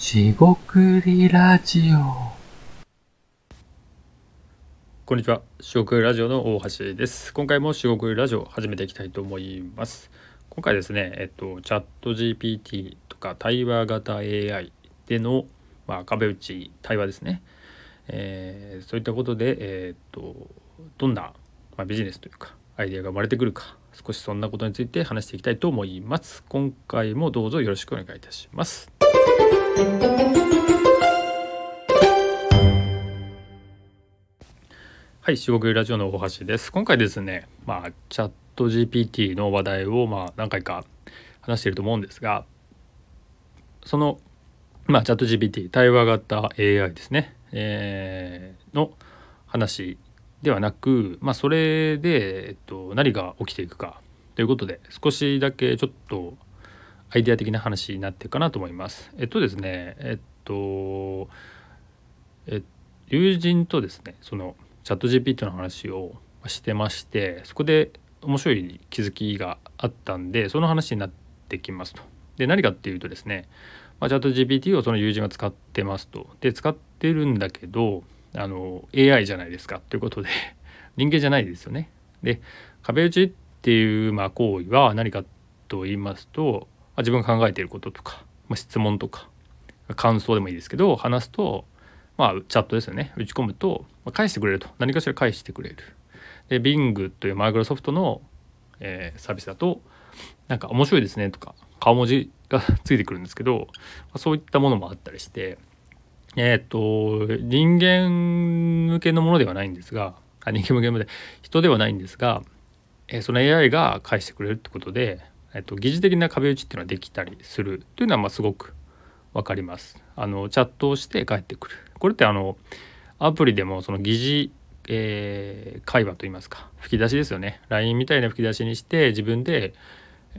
しごくりラジオこんにちは。四国ラジオの大橋です。今回も四国ラジオ始めていきたいと思います。今回ですね、えっと、チャット GPT とか対話型 AI での、まあ、壁打ち対話ですね。えーそういったことで、えーっと、どんな、まあ、ビジネスというか、アイデアが生まれてくるか、少しそんなことについて話していきたいと思います。今回もどうぞよろしくお願いいたします。はい、四国ラジオの大橋です。今回ですね、まあ、チャット GPT の話題を、まあ、何回か話していると思うんですが、その、まあ、チャット GPT、対話型 AI ですね、えーの話ではなく、まあ、それで、えっと、何が起きていくかということで、少しだけちょっとアイデア的な話になっていくかなと思います。えっとですね、えっと、え友人とですね、その、チャット GPT の話をしてましてそこで面白い気づきがあったんでその話になってきますと。で何かっていうとですね、まあ、チャット GPT をその友人が使ってますと。で使ってるんだけどあの AI じゃないですかということで 人間じゃないですよね。で壁打ちっていうまあ行為は何かと言いますと、まあ、自分が考えていることとか、まあ、質問とか感想でもいいですけど話すとまあ、チャットですよね。打ち込むと、まあ、返してくれると。何かしら返してくれる。で Bing というマイクロソフトの、えーサービスだとなんか面白いですねとか顔文字がついてくるんですけど、まあそういったものもあったりしてえっ、と人間向けのものではないんですが人間向けので人ではないんですが、えーその AI が返してくれるってことで、えっと疑似的な壁打ちっていうのはできたりするというのはまあすごくわかります。あのチャットをして返ってくる。これってあのアプリでもその疑似、えー会話といいますか吹き出しですよね。LINE みたいな吹き出しにして自分で、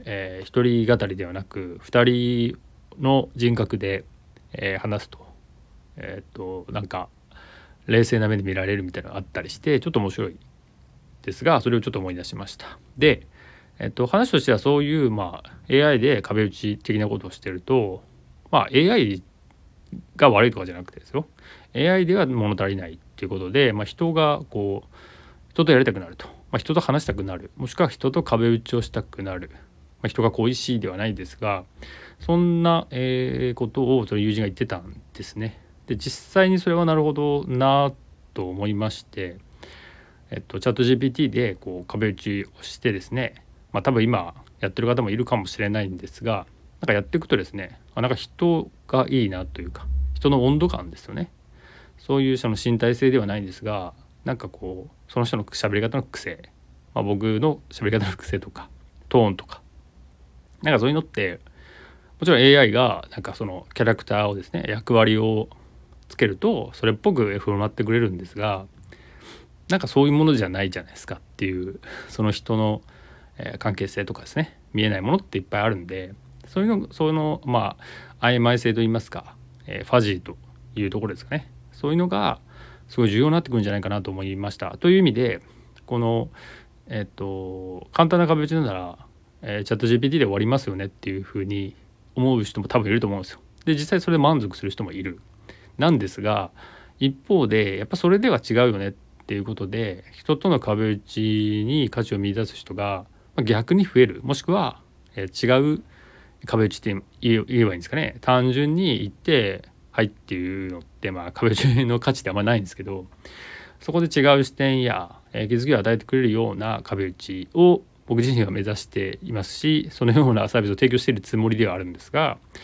えー一人語りではなく二人の人格で、えー話すとえっ、となんか冷静な目で見られるみたいなのがあったりしてちょっと面白いですがそれをちょっと思い出しました。でえっと、話としてはそういう、まあ、AI で壁打ち的なことをしてると、まあ、AI が悪いとかじゃなくてですよ。AI では物足りないっていうことで、まあ、人がこう人とやりたくなると、まあ、人と話したくなる。もしくは人と壁打ちをしたくなる、まあ、人が恋しいではないですがそんな、えーことをその友人が言ってたんですね。で実際にそれはなるほどなと思いまして、えっと、チャット GPT でこう壁打ちをしてですねまあ多分今やってる方もいるかもしれないんですがなんかやっていくとですねあなんか人がいいなというか人の温度感ですよね。そういうその身体性ではないんですがなんかこうその人の喋り方の癖、まあ、僕の喋り方の癖とかトーンとかなんかそういうのってもちろん AI がなんかそのキャラクターをですね役割をつけるとそれっぽく振る舞ってくれるんですがなんかそういうものじゃないじゃないですかっていうその人のえ関係性とかですね見えないものっていっぱいあるんでそういうのそのまあ曖昧性といいますか、えーファジーというところですかね。そういうのがすごい重要になってくるんじゃないかなと思いました。という意味でこのえっ、と簡単な壁打ちなら、えーチャット GPT で終わりますよねっていうふうに思う人も多分いると思うんですよ。で実際それで満足する人もいる。なんですが一方でやっぱそれでは違うよねっていうことで人との壁打ちに価値を見出す人が逆に増える。もしくは、え違う壁打ちって言えばいいんですかね。単純に言って「はい」っていうのってまあ壁打ちの価値ってあんまないんですけどそこで違う視点や、え気づきを与えてくれるような壁打ちを僕自身は目指していますしそのようなサービスを提供しているつもりではあるんですが、ま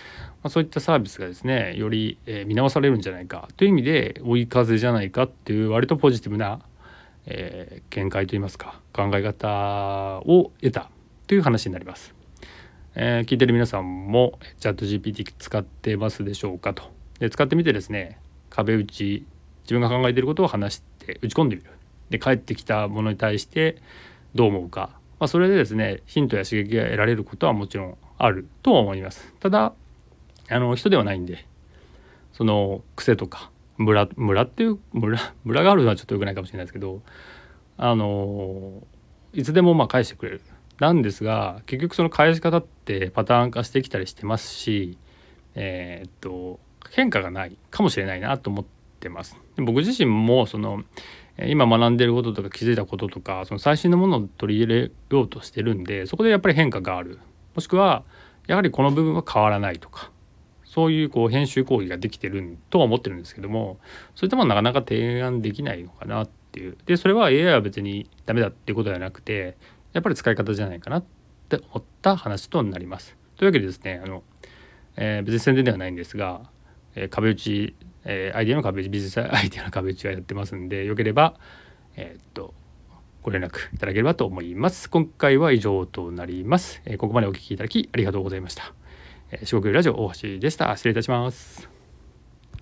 あ、そういったサービスがですねより、え見直されるんじゃないかという意味で追い風じゃないかっていう割とポジティブな、えー見解といいますか考え方を得たという話になります。えー聞いてる皆さんもチャット GPT 使ってますでしょうかと。で使ってみてですね壁打ち自分が考えていることを話して打ち込んでみる。で返ってきたものに対してどう思うか、まあ、それでですねヒントや刺激が得られることはもちろんあるとは思います。ただあの人ではないんでその癖とかムラムラっていうムラムラがあるのはちょっと良くないかもしれないですけどあのいつでもまあ返してくれるなんですが結局その返し方ってパターン化してきたりしてますしえーっと変化がないかもしれないなと思ってます。僕自身もその今学んでることとか気づいたこととかその最新のものを取り入れようとしてるんでそこでやっぱり変化があるもしくはやはりこの部分は変わらないとかそういうこう編集講義ができてるとは思ってるんですけどもそういったもなかなか提案できないのかなっていう。でそれは AI は別にダメだっていうことではなくてやっぱり使い方じゃないかなって思った話となります。というわけでですねあの、えー、別に宣伝ではないんですが、えー、壁打ちえー、アイデアの壁打ちビジネス アイデアの壁打ちはやってますんでよければえー、っとご連絡いただければと思います。今回は以上となります、え、ここまでお聞きいただきありがとうございました、えー、四国ラジオ大橋でした。失礼いたします。